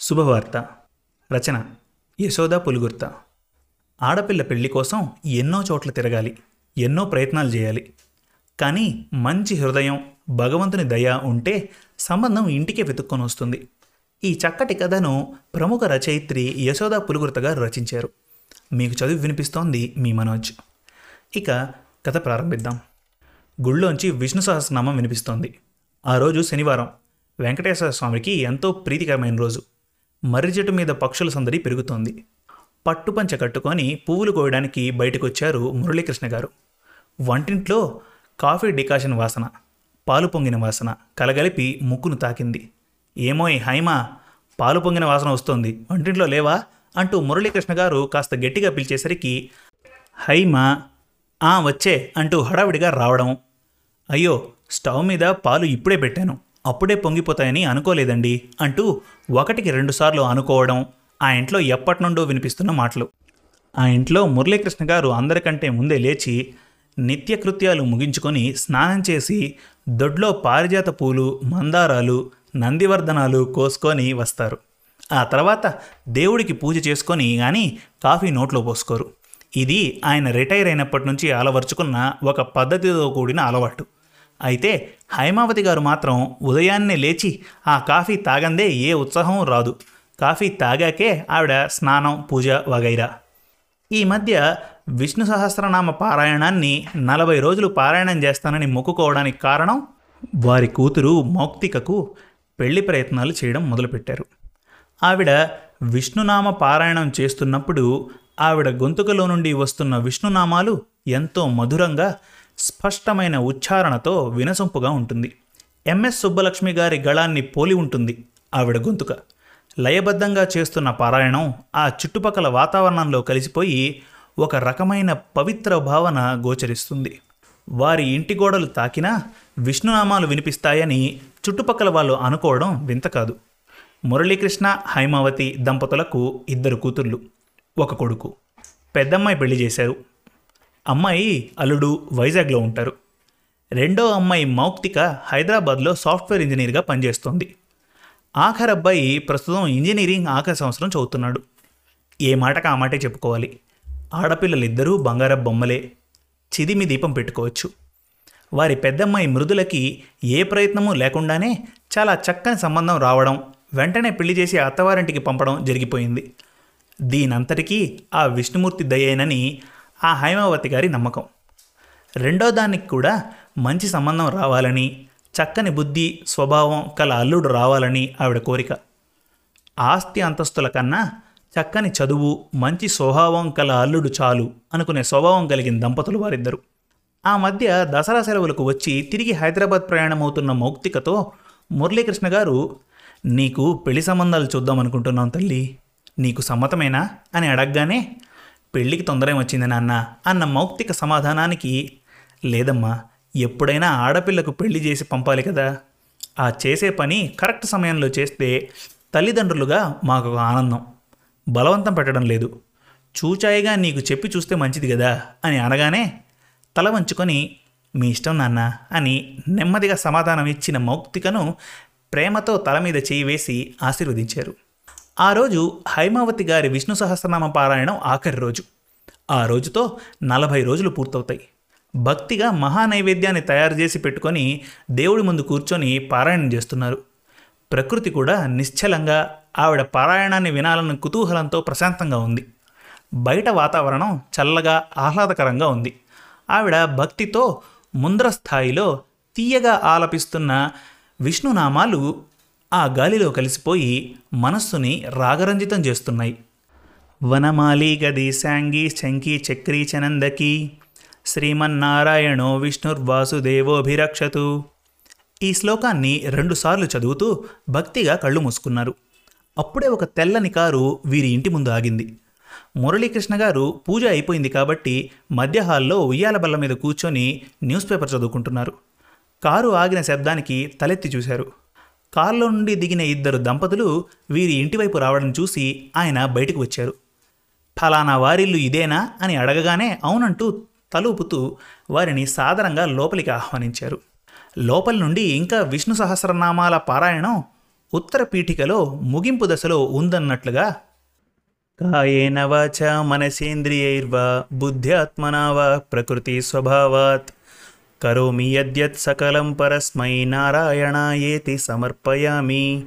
శుభవార్త. రచన యశోద పులుగుర్త. ఆడపిల్ల పెళ్ళి కోసం ఎన్నో చోట్ల తిరగాలి ఎన్నో ప్రయత్నాలు చేయాలి. కానీ మంచి హృదయం భగవంతుని దయ ఉంటే సంబంధం ఇంటికే వెతుక్కొని వస్తుంది. ఈ చక్కటి కథను ప్రముఖ రచయిత్రి యశోద పులుగుర్త గారు రచించారు. మీకు చదివి వినిపిస్తోంది మీ మనోజ్. ఇక కథ ప్రారంభిద్దాం. గుళ్ళోంచి విష్ణు సహస్రనామం వినిపిస్తోంది. ఆ రోజు శనివారం. వెంకటేశ్వర స్వామికి ఎంతో ప్రీతికరమైన రోజు. మర్రి చెట్టు మీద పక్షుల సందడి పెరుగుతోంది. పట్టుపంచ కట్టుకొని పువ్వులు కోయడానికి బయటకొచ్చారు మురళీకృష్ణ గారు. వంటింట్లో కాఫీ డికాషన్ వాసన పాలు పొంగిన వాసన కలగలిపి ముక్కును తాకింది. ఏమోయ్ హైమా పాలు పొంగిన వాసన వస్తోంది. వంటింట్లో లేవా? అంటూ మురళీకృష్ణ గారు కాస్త గట్టిగా పిలిచేసరికి హైమా ఆ వచ్చే అంటూ హడావిడిగా రావడం అయ్యో స్టవ్ మీద పాలు ఇప్పుడే పెట్టాను. అప్పుడే పొంగిపోతాయని అనుకోలేదండి అంటూ ఒకటికి రెండుసార్లు అనుకోవడం ఆ ఇంట్లో ఎప్పటి నుండో వినిపిస్తున్న మాటలు. ఆ ఇంట్లో మురళీకృష్ణ గారు అందరికంటే ముందే లేచి నిత్యకృత్యాలు ముగించుకొని స్నానం చేసి దొడ్లో పారిజాత పూలు మందారాలు నందివర్ధనాలు కోసుకొని వస్తారు. ఆ తర్వాత దేవుడికి పూజ చేసుకొని కానీ కాఫీ నోట్లో పోసుకోరు. ఇది ఆయన రిటైర్ అయినప్పటి నుంచి అలవర్చుకున్న ఒక పద్ధతితో కూడిన అలవాటు. అయితే హైమావతి గారు మాత్రం ఉదయాన్నే లేచి ఆ కాఫీ తాగందే ఏ ఉత్సాహం రాదు. కాఫీ తాగాకే ఆవిడ స్నానం పూజ వగైరా. ఈ మధ్య విష్ణు సహస్రనామ పారాయణాన్ని నలభై రోజులు పారాయణం చేస్తానని మొక్కుకోవడానికి కారణం వారి కూతురు మౌక్తికకు పెళ్ళి ప్రయత్నాలు చేయడం మొదలుపెట్టారు. ఆవిడ విష్ణునామ పారాయణం చేస్తున్నప్పుడు ఆవిడ గొంతుకలో నుండి వస్తున్న విష్ణునామాలు ఎంతో మధురంగా స్పష్టమైన ఉచ్చారణతో వినసొంపుగా ఉంటుంది. ఎంఎస్ సుబ్బలక్ష్మి గారి గళాన్ని పోలి ఉంటుంది ఆవిడ గొంతుక. లయబద్ధంగా చేస్తున్న పారాయణం ఆ చుట్టుపక్కల వాతావరణంలో కలిసిపోయి ఒక రకమైన పవిత్ర భావన గోచరిస్తుంది. వారి ఇంటి గోడలు తాకినా విష్ణునామాలు వినిపిస్తాయని చుట్టుపక్కల వాళ్ళు అనుకోవడం వింత కాదు. మురళీకృష్ణ హైమావతి దంపతులకు ఇద్దరు కూతుర్లు ఒక కొడుకు. పెద్దమ్మాయి పెళ్ళి చేశారు. అమ్మాయి అల్లుడు వైజాగ్లో ఉంటారు. రెండో అమ్మాయి మౌక్తిక హైదరాబాద్లో సాఫ్ట్వేర్ ఇంజనీర్గా పనిచేస్తోంది. ఆఖరి అబ్బాయి ప్రస్తుతం ఇంజనీరింగ్ ఆఖరి సంవత్సరం చదువుతున్నాడు. ఏ మాటకు ఆ మాటే చెప్పుకోవాలి. ఆడపిల్లలిద్దరూ బంగారపు బొమ్మలే. చిదిమి దీపం పెట్టుకోవచ్చు. వారి పెద్దమ్మాయి మృదులకి ఏ ప్రయత్నమూ లేకుండానే చాలా చక్కని సంబంధం రావడం వెంటనే పెళ్ళి చేసి అత్తవారింటికి పంపడం జరిగిపోయింది. దీనంతటికీ ఆ విష్ణుమూర్తి దయేనని ఆ హైమావతి గారి నమ్మకం. రెండో దానికి కూడా మంచి సంబంధం రావాలని చక్కని బుద్ధి స్వభావం కల అల్లుడు రావాలని ఆవిడ కోరిక. ఆస్తి అంతస్తుల కన్నా చక్కని చదువు మంచి స్వభావం కల అల్లుడు చాలు అనుకునే స్వభావం కలిగిన దంపతులు వారిద్దరు. ఆ మధ్య దసరా సెలవులకు వచ్చి తిరిగి హైదరాబాద్ ప్రయాణమవుతున్న మౌక్తికతో మురళీకృష్ణ గారు నీకు పెళ్ళి సంబంధాలు చూద్దాం అనుకుంటున్నాం తల్లి. నీకు సమ్మతమేనా? అని అడగగానే పెళ్ళికి తొందర వచ్చింది నాన్న అన్న మౌక్తిక సమాధానానికి లేదమ్మా ఎప్పుడైనా ఆడపిల్లకు పెళ్ళి చేసి పంపాలి కదా. ఆ చేసే పని కరెక్ట్ సమయంలో చేస్తే తల్లిదండ్రులుగా మాకు ఆనందం. బలవంతం పెట్టడం లేదు. చూచాయిగా నీకు చెప్పి చూస్తే మంచిది కదా అని అనగానే తల వంచుకొని మీ ఇష్టం నాన్న అని నెమ్మదిగా సమాధానం ఇచ్చిన మౌక్తికను ప్రేమతో తల మీద చేయి వేసి ఆశీర్వదించారు. ఆ రోజు హైమావతి గారి విష్ణు సహస్రనామ పారాయణం ఆఖరి రోజు. ఆ రోజుతో నలభై రోజులు పూర్తవుతాయి. భక్తిగా మహానైవేద్యాన్ని తయారు చేసి పెట్టుకొని దేవుడి ముందు కూర్చొని పారాయణం చేస్తున్నారు. ప్రకృతి కూడా నిశ్చలంగా ఆవిడ పారాయణాన్ని వినాలన్న కుతూహలంతో ప్రశాంతంగా ఉంది. బయట వాతావరణం చల్లగా ఆహ్లాదకరంగా ఉంది. ఆవిడ భక్తితో ముంద్ర స్థాయిలో తీయగా ఆలపిస్తున్న విష్ణునామాలు ఆ గాలిలో కలిసిపోయి మనస్సుని రాగరంజితం చేస్తున్నాయి. వనమాలి గది శాంగి శంకి చక్రీ చనందకి. శ్రీమన్నారాయణో విష్ణుర్వాసుదేవోభిరక్షతు. ఈ శ్లోకాన్ని రెండుసార్లు చదువుతూ భక్తిగా కళ్ళు మూసుకున్నారు. అప్పుడే ఒక తెల్లని కారు వీరి ఇంటి ముందు ఆగింది. మురళీకృష్ణ గారు పూజ అయిపోయింది కాబట్టి మధ్య హాల్లో ఉయ్యాల బల్ల మీద కూర్చొని న్యూస్ పేపర్ చదువుకుంటున్నారు. కారు ఆగిన శబ్దానికి తలెత్తి చూశారు. కారులో నుండి దిగిన ఇద్దరు దంపతులు వీరి ఇంటివైపు రావడం చూసి ఆయన బయటకు వచ్చారు. ఫలానా వారిల్లు ఇదేనా? అని అడగగానే అవునంటూ తలూపుతూ వారిని సాదరంగా లోపలికి ఆహ్వానించారు. లోపలి నుండి ఇంకా విష్ణు సహస్రనామాల పారాయణం ఉత్తర పీఠికలో ముగింపు దశలో ఉందన్నట్లుగా కాయేన వాచ మనసేంద్రియైర్వా బుద్ధ్యాత్మనా వా ప్రకృతి స్వభావాత్ కరోమి యద్యత్ సకలం పరస్మై నారాయణాయేతి సమర్పయామి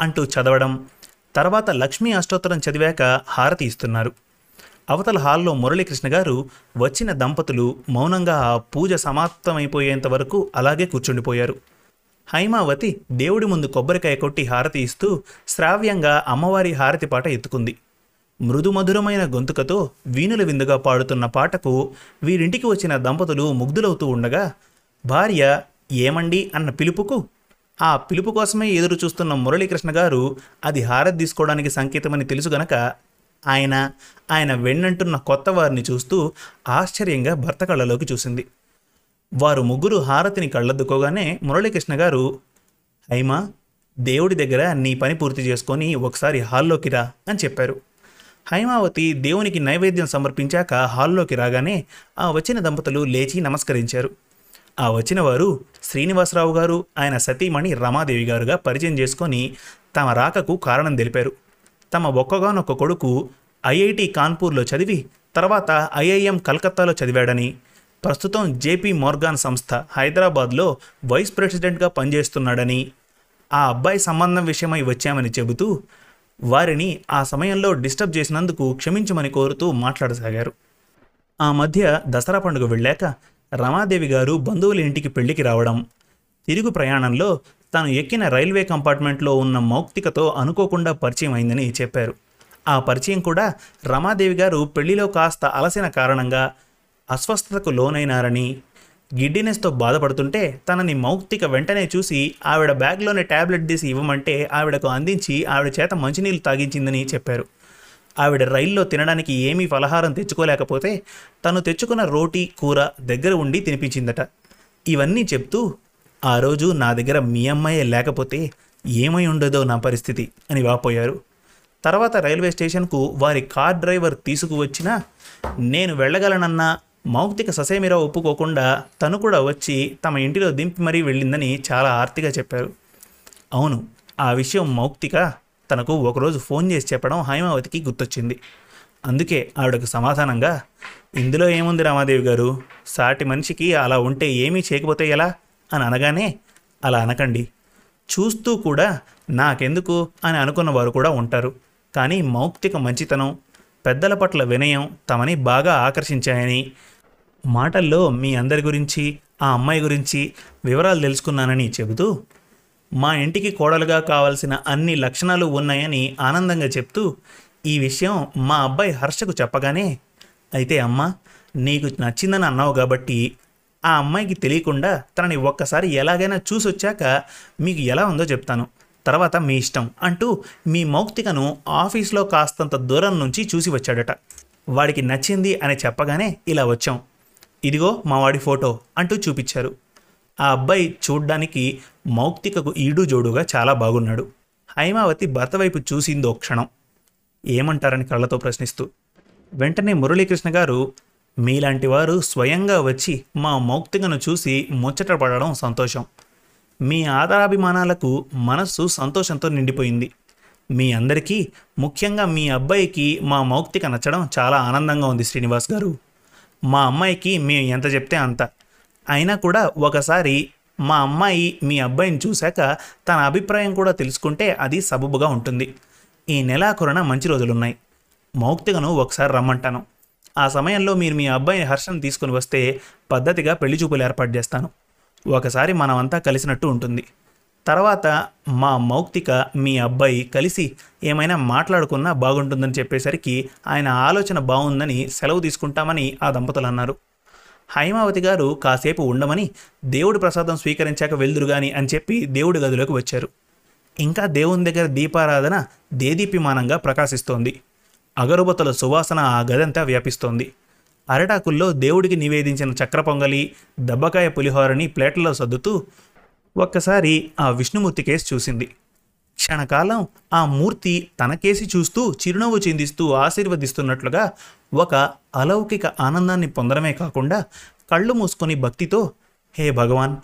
అంటూ చదవడం తర్వాత లక్ష్మీ అష్టోత్తరం చదివాక హారతి ఇస్తున్నారు. అవతల హాల్లో మురళీకృష్ణ గారు వచ్చిన దంపతులు మౌనంగా ఆ పూజ సమాప్తమైపోయేంత వరకు అలాగే కూర్చుండిపోయారు. హైమావతి దేవుడి ముందు కొబ్బరికాయ కొట్టి హారతి ఇస్తూ శ్రావ్యంగా అమ్మవారి హారతి పాట ఎత్తుకుంది. మృదుమధురమైన గొంతుకతో వీణుల విందుగా పాడుతున్న పాటకు వీరింటికి వచ్చిన దంపతులు ముగ్ధులవుతూ ఉండగా భార్య ఏమండి? అన్న పిలుపుకు ఆ పిలుపు కోసమే ఎదురు చూస్తున్న మురళీకృష్ణ గారు అది హారతి తీసుకోవడానికి సంకేతమని తెలుసు గనక ఆయన ఆయన వెన్నంటున్న కొత్త వారిని చూస్తూ ఆశ్చర్యంగా భర్త కళ్ళలోకి చూసింది. వారు ముగ్గురు హారతిని కళ్ళద్దుకోగానే మురళీకృష్ణ గారు హైమా దేవుడి దగ్గర నీ పని పూర్తి చేసుకొని ఒకసారి హాల్లోకి రా అని చెప్పారు. హైమావతి దేవునికి నైవేద్యం సమర్పించాక హాల్లోకి రాగానే ఆ వచ్చిన దంపతులు లేచి నమస్కరించారు. ఆ వచ్చిన వారు శ్రీనివాసరావు గారు ఆయన సతీమణి రమాదేవి గారుగా పరిచయం చేసుకొని తమ రాకకు కారణం తెలిపారు. తమ ఒక్కగానొక్క కొడుకు ఐఐటి కాన్పూర్లో చదివి తర్వాత ఐఐఎం కలకత్తాలో చదివాడని ప్రస్తుతం జేపీ మోర్గాన్ సంస్థ హైదరాబాద్లో వైస్ ప్రెసిడెంట్గా పనిచేస్తున్నాడని ఆ అబ్బాయి సంబంధం విషయమై వచ్చామని చెబుతూ వారిని ఆ సమయంలో డిస్టర్బ్ చేసినందుకు క్షమించమని కోరుతూ మాట్లాడసాగారు. ఆ మధ్య దసరా పండుగ వెళ్ళాక రమాదేవి గారు బంధువుల ఇంటికి పెళ్ళికి రావడం తిరుగు ప్రయాణంలో తాను ఎక్కిన రైల్వే కంపార్ట్మెంట్లో ఉన్న మౌక్తికతో అనుకోకుండా పరిచయం అయిందని చెప్పారు. ఆ పరిచయం కూడా రమాదేవి గారు పెళ్ళిలో కాస్త అలసిన కారణంగా అస్వస్థతకు లోనైనారని గిడ్డినెస్తో బాధపడుతుంటే తనని మౌక్తిక వెంటనే చూసి ఆవిడ బ్యాగ్లోని ట్యాబ్లెట్ తీసి ఇవ్వమంటే ఆవిడకు అందించి ఆవిడ చేత మంచినీళ్ళు తాగించిందని చెప్పారు. ఆవిడ రైల్లో తినడానికి ఏమీ ఫలహారం తెచ్చుకోలేకపోతే తను తెచ్చుకున్న రోటీ కూర దగ్గర ఉండి తినిపించిందట. ఇవన్నీ చెప్తూ ఆ రోజు నా దగ్గర మీ అమ్మాయే లేకపోతే ఏమై ఉండదో నా పరిస్థితి అని వాపోయారు. తర్వాత రైల్వే స్టేషన్కు వారి కార్ డ్రైవర్ తీసుకువచ్చినా నేను వెళ్ళగలనన్నా మౌక్తిక ససేమిరా ఒప్పుకోకుండా తను కూడా వచ్చి తమ ఇంటిలో దింపి మరీ వెళ్ళిందని చాలా ఆర్తిగా చెప్పారు. అవును ఆ విషయం మౌక్తిక తనకు ఒకరోజు ఫోన్ చేసి చెప్పడం హైమావతికి గుర్తొచ్చింది. అందుకే ఆవిడకు సమాధానంగా ఇందులో ఏముంది రామాదేవి గారు? సాటి మనిషికి అలా ఉంటే ఏమీ చేయకపోతే ఎలా? అని అనగానే అలా అనకండి. చూస్తూ కూడా నాకెందుకు? అని అనుకున్న వారు కూడా ఉంటారు. కానీ మౌక్తిక మంచితనం పెద్దల పట్ల వినయం తమని బాగా ఆకర్షించాయని. మాటల్లో మీ అందరి గురించి ఆ అమ్మాయి గురించి వివరాలు తెలుసుకున్నానని చెబుతూ మా ఇంటికి కోడలుగా కావాల్సిన అన్ని లక్షణాలు ఉన్నాయని ఆనందంగా చెప్తూ ఈ విషయం మా అబ్బాయి హర్షకు చెప్పగానే అయితే అమ్మ నీకు నచ్చిందని అన్నావు కాబట్టి ఆ అమ్మాయికి తెలియకుండా తనని ఒక్కసారి ఎలాగైనా చూసొచ్చాక మీకు ఎలా ఉందో చెప్తాను. తర్వాత మీ ఇష్టం అంటూ మీ మౌక్తికను ఆఫీస్లో కాస్తంత దూరం నుంచి చూసి వచ్చాడట. వాడికి నచ్చింది అని చెప్పగానే ఇలా వచ్చాం. ఇదిగో మా వాడి ఫోటో అంటూ చూపించారు. ఆ అబ్బాయి చూడ్డానికి మౌక్తికకు ఈడు జోడుగా చాలా బాగున్నాడు. హైమావతి భర్త వైపు చూసిందో క్షణం. ఏమంటారని కళ్ళతో ప్రశ్నిస్తూ వెంటనే మురళీకృష్ణ గారు మీలాంటి వారు స్వయంగా వచ్చి మా మౌక్తికను చూసి ముచ్చట పడడం సంతోషం. మీ ఆదరాభిమానాలకు మనస్సు సంతోషంతో నిండిపోయింది. మీ అందరికీ ముఖ్యంగా మీ అబ్బాయికి మా మౌక్తిక నచ్చడం చాలా ఆనందంగా ఉంది శ్రీనివాస్ గారు. మా అమ్మాయికి మేము ఎంత చెప్తే అంత. అయినా కూడా ఒకసారి మా అమ్మాయి మీ అబ్బాయిని చూశాక తన అభిప్రాయం కూడా తెలుసుకుంటే అది సబబుగా ఉంటుంది. ఈ నెలాఖరున మంచి రోజులున్నాయి. మౌక్తికను ఒకసారి రమ్మంటాను. ఆ సమయంలో మీరు మీ అబ్బాయిని హర్షను తీసుకుని వస్తే పద్ధతిగా పెళ్ళి చూపులు ఏర్పాటు చేస్తాను. ఒకసారి మనమంతా కలిసినట్టు ఉంటుంది. తర్వాత మా మౌక్తిక మీ అబ్బాయి కలిసి ఏమైనా మాట్లాడుకున్నా బాగుంటుందని చెప్పేసరికి ఆయన ఆలోచన బాగుందని సెలవు తీసుకుంటామని ఆ దంపతులు అన్నారు. హైమావతి గారు కాసేపు ఉండమని దేవుడి ప్రసాదం స్వీకరించాక వెళ్దురుగాని అని చెప్పి దేవుడి గదిలోకి వచ్చారు. ఇంకా దేవుని దగ్గర దీపారాధన దేదీప్యమానంగా ప్రకాశిస్తోంది. అగరుబతుల సువాసన ఆ గదంతా వ్యాపిస్తోంది. అరటాకుల్లో దేవుడికి నివేదించిన చక్ర పొంగలి దబ్బకాయ పులిహోరని ప్లేట్లలో సర్దుతూ ఒక్కసారి ఆ విష్ణుమూర్తి కేసు చూసింది. క్షణకాలం ఆ మూర్తి తన కేసి చూస్తూ చిరునవ్వు చిందిస్తూ ఆశీర్వదిస్తున్నట్లుగా ఒక అలౌకిక ఆనందాన్ని పొందడమే కాకుండా కళ్ళు మూసుకొని భక్తితో హే భగవాన్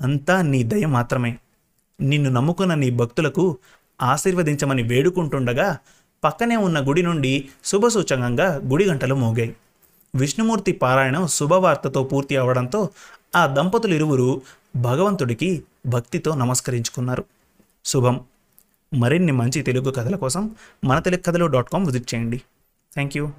అంతా నీ దయ మాత్రమే. నిన్ను నమ్ముకున్న నీ భక్తులకు ఆశీర్వదించమని వేడుకుంటుండగా పక్కనే ఉన్న గుడి నుండి శుభసూచకంగా గుడి గంటలు మోగాయి. విష్ణుమూర్తి పారాయణం శుభవార్తతో పూర్తి అవడంతో ఆ దంపతులు ఇరువురు భగవంతుడికి భక్తితో నమస్కరించుకున్నారు. శుభం. మరిన్ని మంచి తెలుగు కథల కోసం మన తెలుగు కథలు డాట్ కామ్ విజిట్ చేయండి. Thank you.